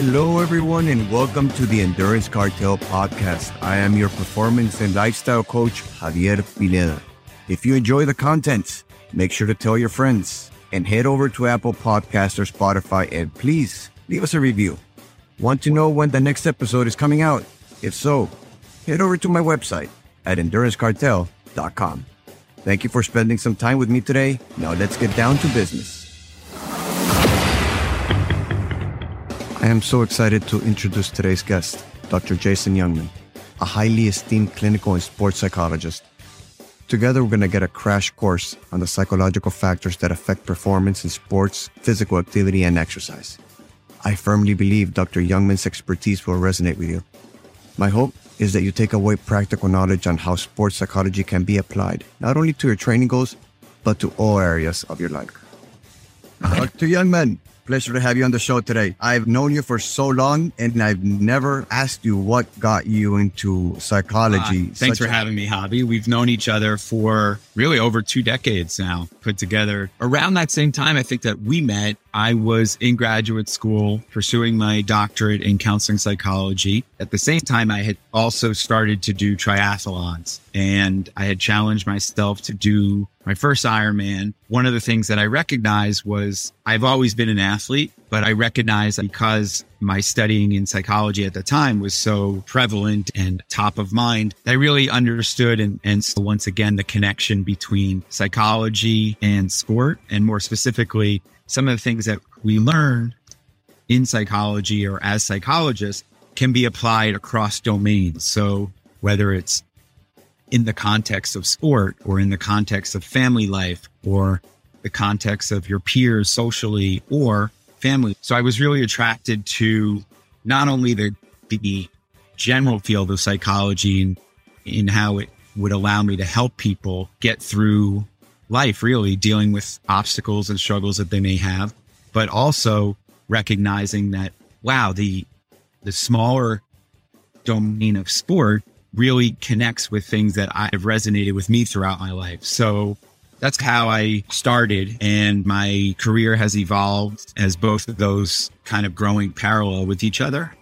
Hello, everyone, and welcome to the Endurance Cartel podcast. I am your performance and lifestyle coach, Javier Pineda. If you enjoy the content, make sure to tell your friends and head over to Apple Podcast or Spotify and please leave us a review. Want to know when the next episode is coming out? If so, head over to my website at endurancecartel.com. Thank you for spending some time with me today. Now let's get down to business. I am so excited to introduce today's guest, Dr. Jason Youngman, a highly esteemed clinical and sports psychologist. Together, we're going to get a crash course on the psychological factors that affect performance in sports, physical activity, and exercise. I firmly believe Dr. Youngman's expertise will resonate with you. My hope is that you take away practical knowledge on how sports psychology can be applied, not only to your training goals, but to all areas of your life. Dr. Youngman, pleasure to have you on the show today. I've known you for so long and I've never asked you what got you into psychology. Uh, thanks for a- having me, Javi. We've known each other for really over two decades now, put together around that same time. I think that we met. I was in graduate school pursuing my doctorate in counseling psychology. At the same time, I had also started to do triathlons and I had challenged myself to do my first Ironman. One of the things that I recognized was I've always been an athlete, but I recognized because my studying in psychology at the time was so prevalent and top of mind, I really understood and, and so once again, the connection between psychology and sport. And more specifically, some of the things that we learn in psychology or as psychologists can be applied across domains. So whether it's in the context of sport or in the context of family life or the context of your peers socially or family. So I was really attracted to not only the, the general field of psychology and in how it would allow me to help people get through life, really dealing with obstacles and struggles that they may have, but also recognizing that, wow, the, the smaller domain of sport really connects with things that I have resonated with me throughout my life. So that's how I started. And my career has evolved as both of those kind of growing parallel with each other.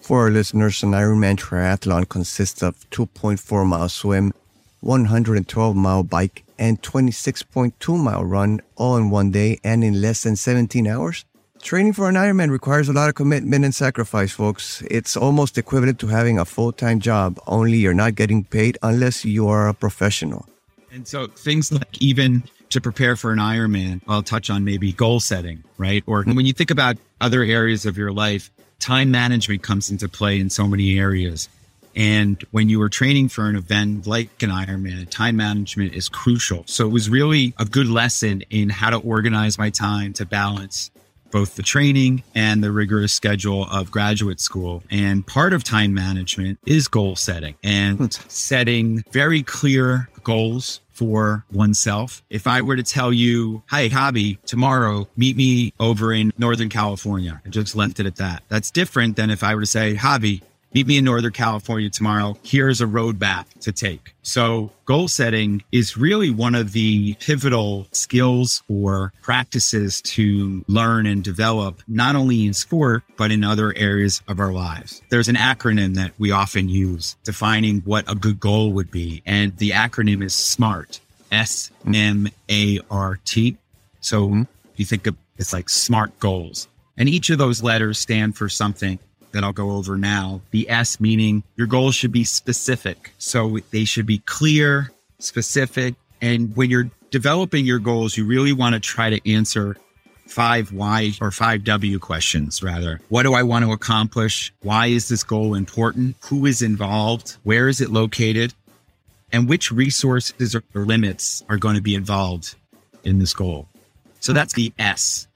For our listeners, an Ironman triathlon consists of 2.4 mile swim, 112 mile bike, and 26.2 mile run all in one day and in less than 17 hours. Training for an Ironman requires a lot of commitment and sacrifice, folks. It's almost equivalent to having a full time job, only you're not getting paid unless you are a professional. And so things like even to prepare for an Ironman, I'll touch on maybe goal setting, right? Or mm-hmm. when you think about other areas of your life, time management comes into play in so many areas. And when you are training for an event like an Ironman, time management is crucial. So it was really a good lesson in how to organize my time to balance both the training and the rigorous schedule of graduate school. And part of time management is goal setting and hmm. setting very clear goals for oneself. If I were to tell you, Hi, Javi, tomorrow, meet me over in Northern California, I just left it at that. That's different than if I were to say, Javi, meet me in Northern California tomorrow. Here's a roadmap to take. So goal setting is really one of the pivotal skills or practices to learn and develop, not only in sport, but in other areas of our lives. There's an acronym that we often use defining what a good goal would be. And the acronym is SMART, S M A R T. So mm-hmm. you think of it's like SMART goals. And each of those letters stand for something that I'll go over now. The S meaning your goals should be specific. So they should be clear, specific. And when you're developing your goals, you really want to try to answer five why or five W questions rather. What do I want to accomplish? Why is this goal important? Who is involved? Where is it located? And which resources or limits are going to be involved in this goal? So that's the S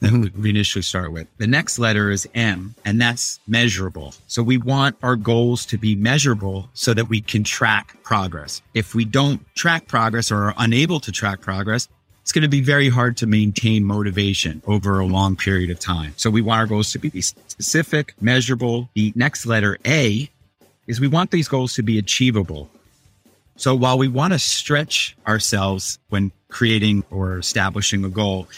that we initially start with. The next letter is M, and that's measurable. So we want our goals to be measurable so that we can track progress. If we don't track progress or are unable to track progress, it's going to be very hard to maintain motivation over a long period of time. So we want our goals to be specific, measurable. The next letter A is we want these goals to be achievable. So while we want to stretch ourselves when creating or establishing a goal,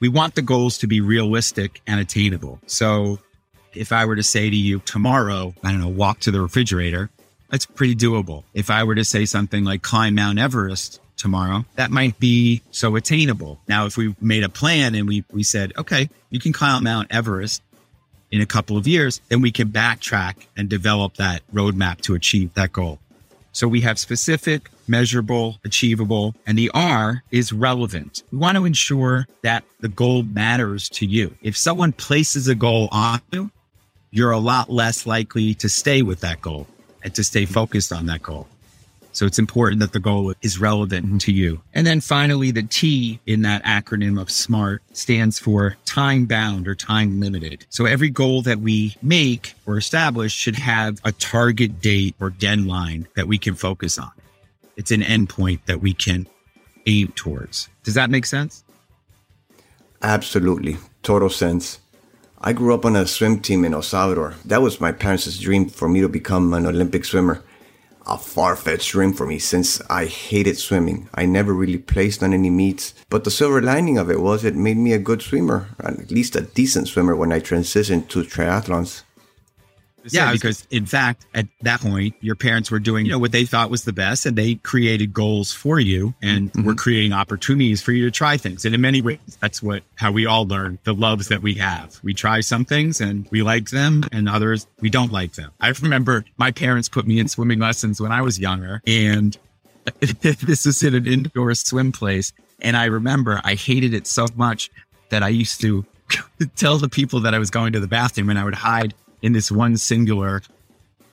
we want the goals to be realistic and attainable. So if I were to say to you tomorrow, I don't know, walk to the refrigerator, that's pretty doable. If I were to say something like climb Mount Everest tomorrow, that might be so attainable. Now, if we made a plan and we, we said, okay, you can climb Mount Everest in a couple of years, then we can backtrack and develop that roadmap to achieve that goal. So we have specific, measurable, achievable, and the R is relevant. We want to ensure that the goal matters to you. If someone places a goal on you, you're a lot less likely to stay with that goal and to stay focused on that goal. So it's important that the goal is relevant mm-hmm. to you. And then finally, the T in that acronym of SMART stands for time bound or time limited. So every goal that we make or establish should have a target date or deadline that we can focus on. It's an endpoint that we can aim towards. Does that make sense? Absolutely. Total sense. I grew up on a swim team in El Salvador. That was my parents' dream for me to become an Olympic swimmer a far-fetched dream for me since I hated swimming. I never really placed on any meets, but the silver lining of it was it made me a good swimmer, at least a decent swimmer when I transitioned to triathlons. Yeah, because in fact, at that point, your parents were doing, you know, what they thought was the best and they created goals for you and mm-hmm. were creating opportunities for you to try things. And in many ways, that's what, how we all learn the loves that we have. We try some things and we like them and others we don't like them. I remember my parents put me in swimming lessons when I was younger and this was in an indoor swim place. And I remember I hated it so much that I used to tell the people that I was going to the bathroom and I would hide in this one singular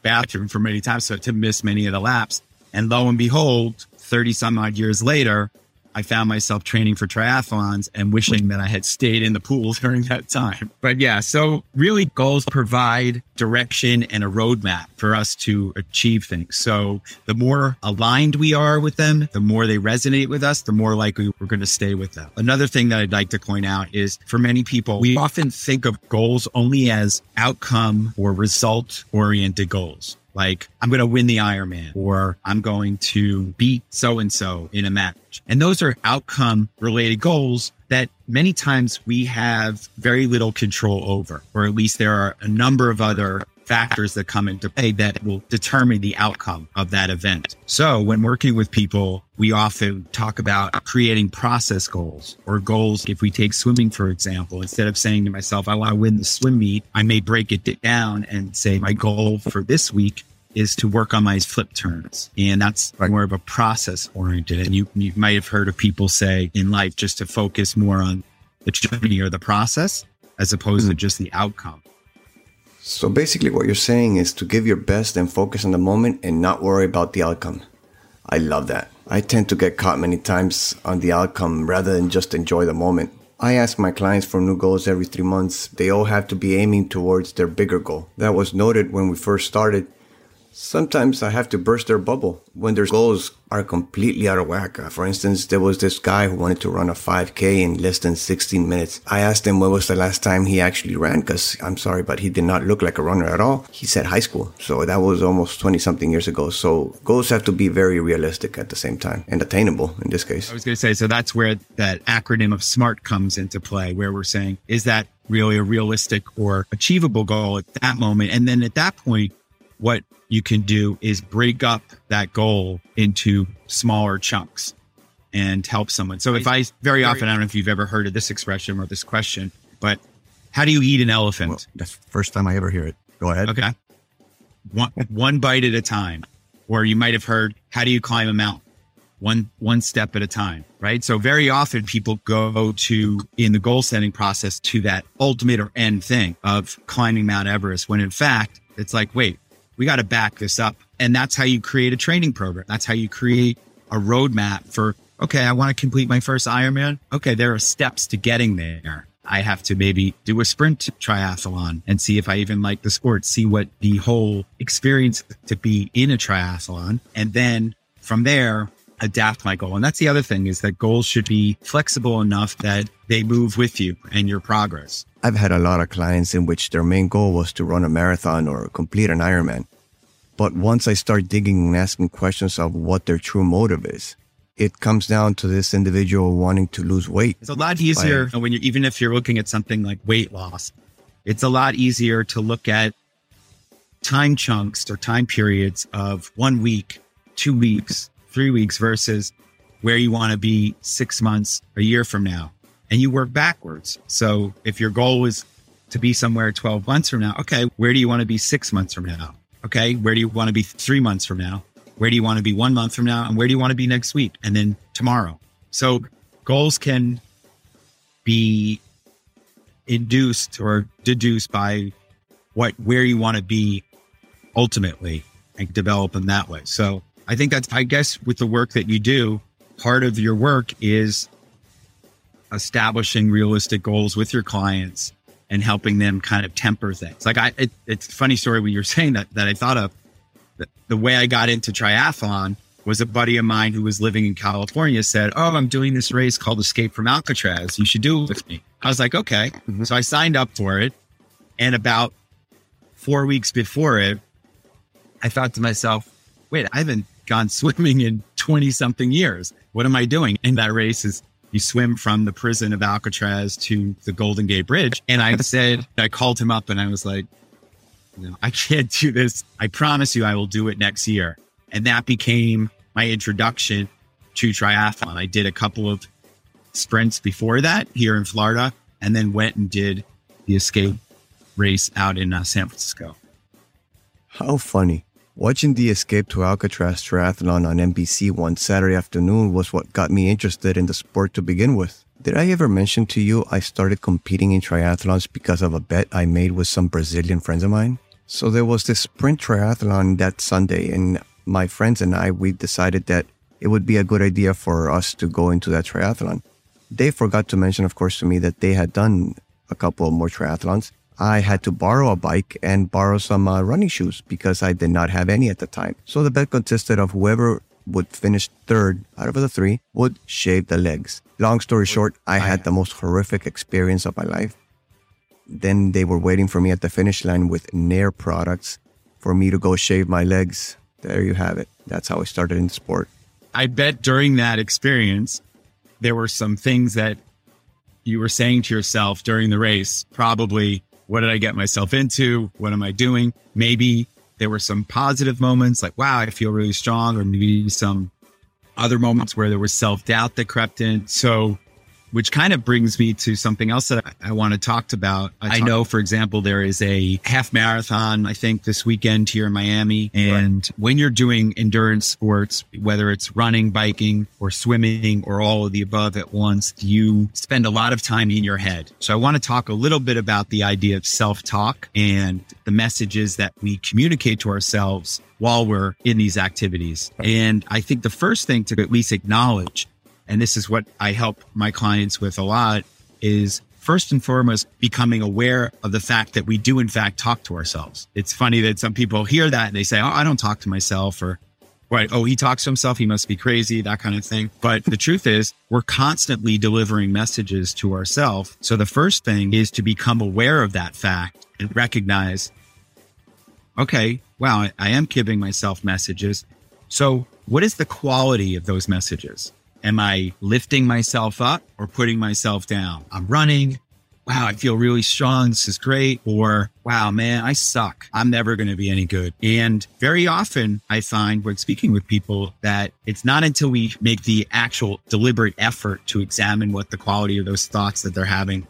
bathroom for many times so to miss many of the laps. And lo and behold, 30 some odd years later, I found myself training for triathlons and wishing that I had stayed in the pool during that time. But yeah, so really goals provide direction and a roadmap for us to achieve things. So the more aligned we are with them, the more they resonate with us, the more likely we're going to stay with them. Another thing that I'd like to point out is for many people, we often think of goals only as outcome or result oriented goals like I'm going to win the Ironman or I'm going to beat so and so in a match. And those are outcome related goals that many times we have very little control over, or at least there are a number of other factors that come into play that will determine the outcome of that event. So when working with people, we often talk about creating process goals or goals. If we take swimming, for example, instead of saying to myself, I want to win the swim meet, I may break it down and say my goal for this week is to work on my flip turns. And that's more of a process oriented. And you, you might have heard of people say in life just to focus more on the journey or the process as opposed mm. to just the outcome. So basically, what you're saying is to give your best and focus on the moment and not worry about the outcome. I love that. I tend to get caught many times on the outcome rather than just enjoy the moment. I ask my clients for new goals every three months. They all have to be aiming towards their bigger goal. That was noted when we first started Sometimes I have to burst their bubble when their goals are completely out of whack. Uh, for instance, there was this guy who wanted to run a 5K in less than 16 minutes. I asked him when was the last time he actually ran because I'm sorry, but he did not look like a runner at all. He said high school. So that was almost 20 something years ago. So goals have to be very realistic at the same time and attainable in this case. I was going to say, so that's where that acronym of SMART comes into play, where we're saying, is that really a realistic or achievable goal at that moment? And then at that point, what you can do is break up that goal into smaller chunks and help someone. So if I very often, I don't know if you've ever heard of this expression or this question, but how do you eat an elephant? Well, that's the first time I ever hear it. Go ahead. Okay. One, one bite at a time. Or you might have heard, how do you climb a mountain? One, one step at a time, right? So very often people go to in the goal setting process to that ultimate or end thing of climbing Mount Everest when in fact, it's like, wait, we got to back this up. And that's how you create a training program. That's how you create a roadmap for, okay, I want to complete my first Ironman. Okay, there are steps to getting there. I have to maybe do a sprint triathlon and see if I even like the sport, see what the whole experience to be in a triathlon. And then from there, adapt my goal. And that's the other thing is that goals should be flexible enough that they move with you and your progress. I've had a lot of clients in which their main goal was to run a marathon or complete an Ironman. But once I start digging and asking questions of what their true motive is, it comes down to this individual wanting to lose weight. It's a lot easier when you're, even if you're looking at something like weight loss, it's a lot easier to look at time chunks or time periods of one week, two weeks, three weeks versus where you want to be six months, a year from now. And you work backwards. So if your goal is to be somewhere 12 months from now, okay, where do you want to be six months from now? Okay, where do you want to be three months from now? Where do you want to be one month from now? And where do you want to be next week? And then tomorrow. So goals can be induced or deduced by what where you want to be ultimately and develop them that way. So I think that's I guess with the work that you do, part of your work is establishing realistic goals with your clients and helping them kind of temper things. Like I, it, it's a funny story when you're saying that that I thought of. The, way I got into triathlon was a buddy of mine who was living in California said, "Oh, I'm doing this race called Escape from Alcatraz. You should do it with me." I was like, "Okay." Mm-hmm. So I signed up for it, and about four weeks before it, I thought to myself, "Wait, I haven't gone swimming in 20 something years. What am I doing?" And that race is you swim from the prison of Alcatraz to the Golden Gate Bridge. And I said, I called him up and I was like, no, I can't do this. I promise you I will do it next year. And that became my introduction to triathlon. I did a couple of sprints before that here in Florida and then went and did the escape race out in uh, San Francisco. How funny. Watching the Escape to Alcatraz triathlon on NBC one Saturday afternoon was what got me interested in the sport to begin with. Did I ever mention to you I started competing in triathlons because of a bet I made with some Brazilian friends of mine? So there was this sprint triathlon that Sunday and my friends and I, we decided that it would be a good idea for us to go into that triathlon. They forgot to mention, of course, to me that they had done a couple more triathlons. I had to borrow a bike and borrow some uh, running shoes because I did not have any at the time. So the bet consisted of whoever would finish third out of the three would shave the legs. Long story short, I had the most horrific experience of my life. Then they were waiting for me at the finish line with Nair products for me to go shave my legs there you have it. That's how I started in sport. I bet during that experience, there were some things that you were saying to yourself during the race. Probably, what did I get myself into? What am I doing? Maybe there were some positive moments like, wow, I feel really strong, or maybe some other moments where there was self doubt that crept in. So which kind of brings me to something else that I, I want to talk about. I, I know, for example, there is a half marathon, I think this weekend here in Miami. And right. when you're doing endurance sports, whether it's running, biking or swimming or all of the above at once, you spend a lot of time in your head. So I want to talk a little bit about the idea of self talk and the messages that we communicate to ourselves while we're in these activities. And I think the first thing to at least acknowledge and this is what I help my clients with a lot is first and foremost becoming aware of the fact that we do in fact talk to ourselves. It's funny that some people hear that and they say, "Oh, I don't talk to myself," or right, "Oh, he talks to himself, he must be crazy," that kind of thing. But the truth is, we're constantly delivering messages to ourselves. So the first thing is to become aware of that fact and recognize, okay, wow, I am giving myself messages. So what is the quality of those messages? Am I lifting myself up or putting myself down? I'm running. Wow, I feel really strong. This is great. Or, wow, man, I suck. I'm never going to be any good. And very often I find when speaking with people that it's not until we make the actual deliberate effort to examine what the quality of those thoughts that they're having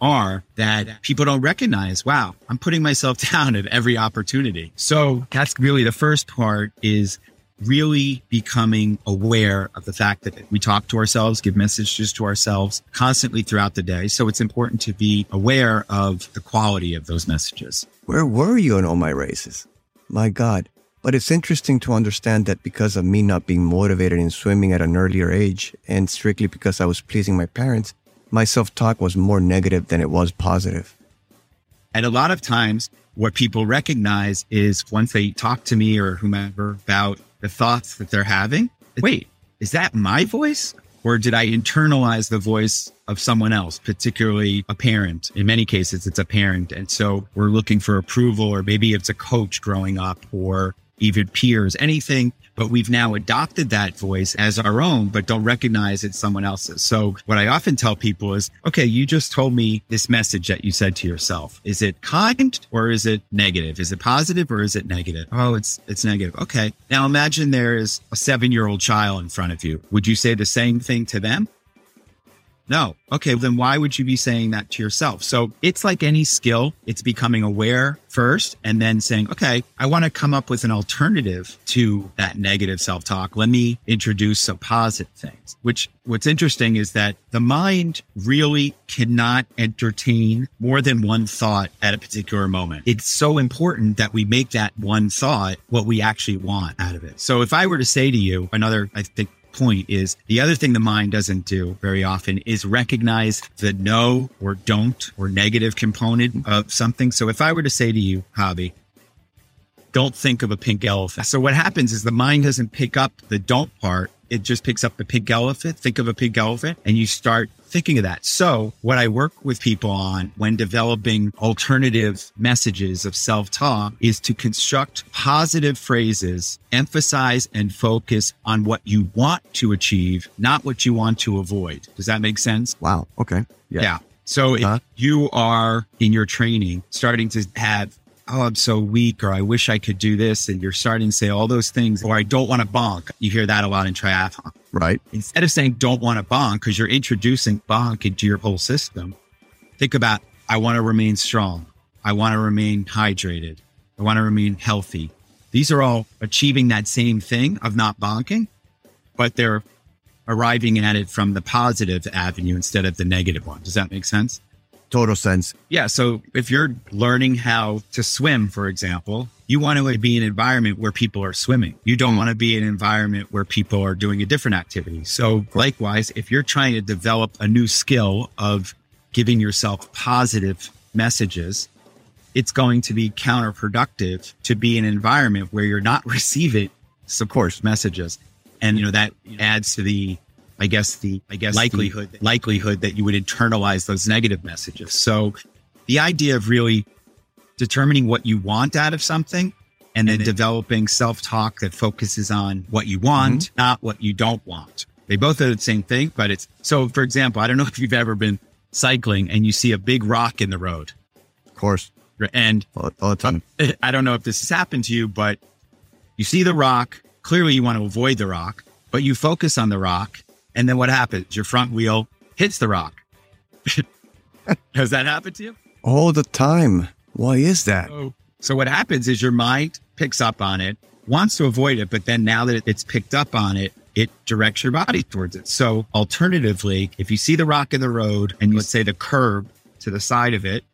are that people don't recognize, wow, I'm putting myself down at every opportunity. So that's really the first part is really becoming aware of the fact that we talk to ourselves, give messages to ourselves constantly throughout the day. So it's important to be aware of the quality of those messages. Where were you in all my races? My God. But it's interesting to understand that because of me not being motivated in swimming at an earlier age, and strictly because I was pleasing my parents, my self talk was more negative than it was positive. And a lot of times, what people recognize is once they talk to me or whomever about the thoughts that they're having. Wait, is that my voice? Or did I internalize the voice of someone else, particularly a parent? In many cases, it's a parent. And so we're looking for approval, or maybe it's a coach growing up, or even peers, anything. But we've now adopted that voice as our own, but don't recognize it's someone else's. So what I often tell people is, okay, you just told me this message that you said to yourself. Is it kind or is it negative? Is it positive or is it negative? Oh, it's, it's negative. Okay. Now imagine there is a seven year old child in front of you. Would you say the same thing to them? No. Okay. Then why would you be saying that to yourself? So it's like any skill. It's becoming aware first and then saying, okay, I want to come up with an alternative to that negative self talk. Let me introduce some positive things, which what's interesting is that the mind really cannot entertain more than one thought at a particular moment. It's so important that we make that one thought what we actually want out of it. So if I were to say to you another, I think point is the other thing the mind doesn't do very often is recognize the no or don't or negative component of something. So if I were to say to you, Javi, don't think of a pink elephant. So what happens is the mind doesn't pick up the don't part. It just picks up the pink elephant. Think of a pink elephant and you start thinking of that. So what I work with people on when developing alternative messages of self talk is to construct positive phrases, emphasize and focus on what you want to achieve, not what you want to avoid. Does that make sense? Wow. Okay. Yeah. yeah. So if huh? you are in your training starting to have oh, I'm so weak, or I wish I could do this. And you're starting to say all those things, or I don't want to bonk. You hear that a lot in triathlon. Right. Instead of saying don't want to bonk, because you're introducing bonk into your whole system, think about I want to remain strong. I want to remain hydrated. I want to remain healthy. These are all achieving that same thing of not bonking, but they're arriving at it from the positive avenue instead of the negative one. Does that make sense? Total sense. Yeah. So if you're learning how to swim, for example, you want to be in an environment where people are swimming. You don't want to be in an environment where people are doing a different activity. So likewise, if you're trying to develop a new skill of giving yourself positive messages, it's going to be counterproductive to be in an environment where you're not receiving support messages. And, you know, that adds to the I guess the I guess likelihood the likelihood that you would internalize those negative messages. So the idea of really determining what you want out of something and then, and then developing self-talk that focuses on what you want, mm-hmm. not what you don't want. They both are the same thing, but it's so for example, I don't know if you've ever been cycling and you see a big rock in the road. Of course. And all, all the time. I don't know if this has happened to you, but you see the rock. Clearly you want to avoid the rock, but you focus on the rock and then what happens? Your front wheel hits the rock. Has that happened to you? All the time. Why is that? So, so, what happens is your mind picks up on it, wants to avoid it, but then now that it's picked up on it, it directs your body towards it. So alternatively, if you see the rock in the road and let's say the curb to the side of it,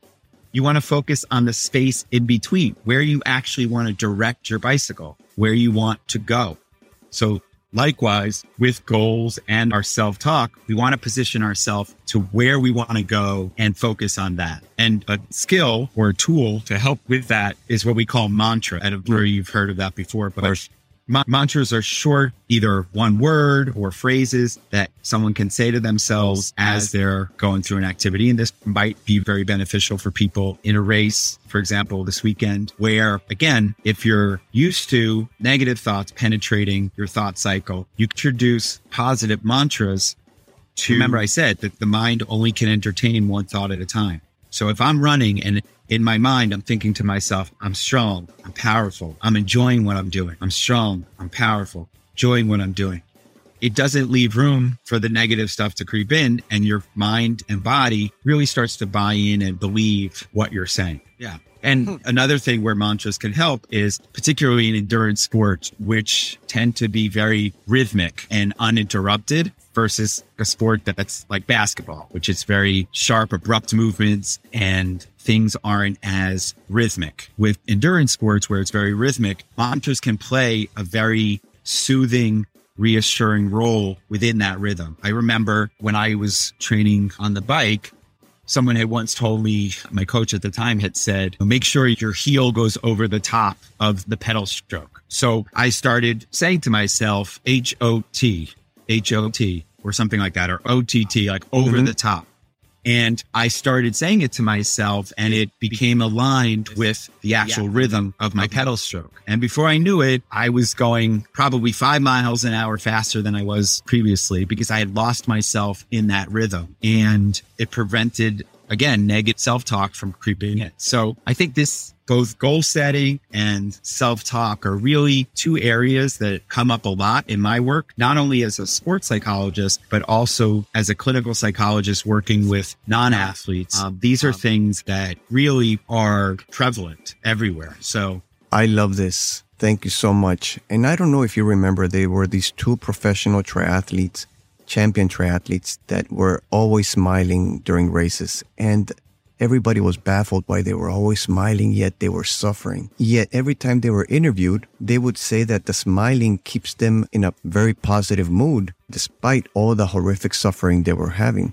you want to focus on the space in between where you actually want to direct your bicycle, where you want to go. So Likewise, with goals and our self talk, we want to position ourselves to where we want to go and focus on that. And a skill or a tool to help with that is what we call mantra. I don't know if you've heard of that before, but mantras are short, either one word or phrases that someone can say to themselves as they're going through an activity. And this might be very beneficial for people in a race, for example, this weekend, where again, if you're used to negative thoughts penetrating your thought cycle, you introduce positive mantras to remember I said that the mind only can entertain one thought at a time. So if I'm running and in my mind, I'm thinking to myself, I'm strong, I'm powerful, I'm enjoying what I'm doing. I'm strong, I'm powerful, enjoying what I'm doing. It doesn't leave room for the negative stuff to creep in, and your mind and body really starts to buy in and believe what you're saying. Yeah. And hmm. another thing where mantras can help is particularly in endurance sports, which tend to be very rhythmic and uninterrupted versus a sport that's like basketball, which is very sharp, abrupt movements and things aren't as rhythmic. With endurance sports where it's very rhythmic, mantras can play a very soothing, reassuring role within that rhythm. I remember when I was training on the bike, someone had once told me, my coach at the time had said, make sure your heel goes over the top of the pedal stroke. So I started saying to myself, H O T, H O T, or something like that, or O T T, like over mm-hmm. the top. And I started saying it to myself and it became aligned with the actual rhythm of my pedal stroke. And before I knew it, I was going probably five miles an hour faster than I was previously because I had lost myself in that rhythm. And it prevented again, negative self talk from creeping in. So I think this both goal setting and self talk are really two areas that come up a lot in my work, not only as a sports psychologist, but also as a clinical psychologist working with non athletes. Um, these are things that really are prevalent everywhere. So I love this. Thank you so much. And I don't know if you remember, they were these two professional triathletes champion triathletes that were always smiling during races. And everybody was baffled why they were always smiling, yet they were suffering. Yet every time they were interviewed, they would say that the smiling keeps them in a very positive mood despite all the horrific suffering they were having.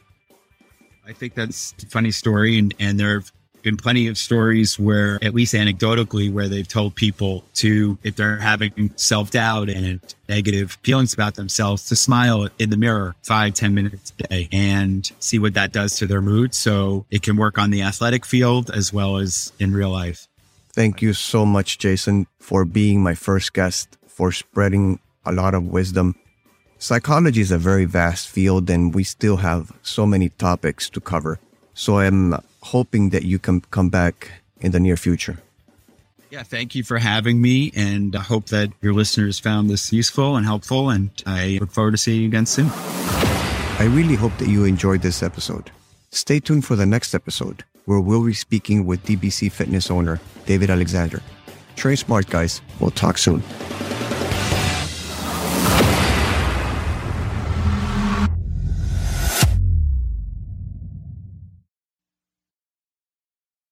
I think that's a funny story. And, and there have been plenty of stories where, at least anecdotally, where they've told people to, if they're having self doubt and negative feelings about themselves, to smile in the mirror five, ten minutes a day and see what that does to their mood. So it can work on the athletic field as well as in real life. Thank you so much, Jason, for being my first guest, for spreading a lot of wisdom. Psychology is a very vast field, and we still have so many topics to cover. So I'm hoping that you can come back in the near future. Yeah, thank you for having me. And I hope that your listeners found this useful and helpful. And I look forward to seeing you again soon. I really hope that you enjoyed this episode. Stay tuned for the next episode, where we'll be speaking with DBC Fitness owner David Alexander. Train smart, guys. We'll talk soon.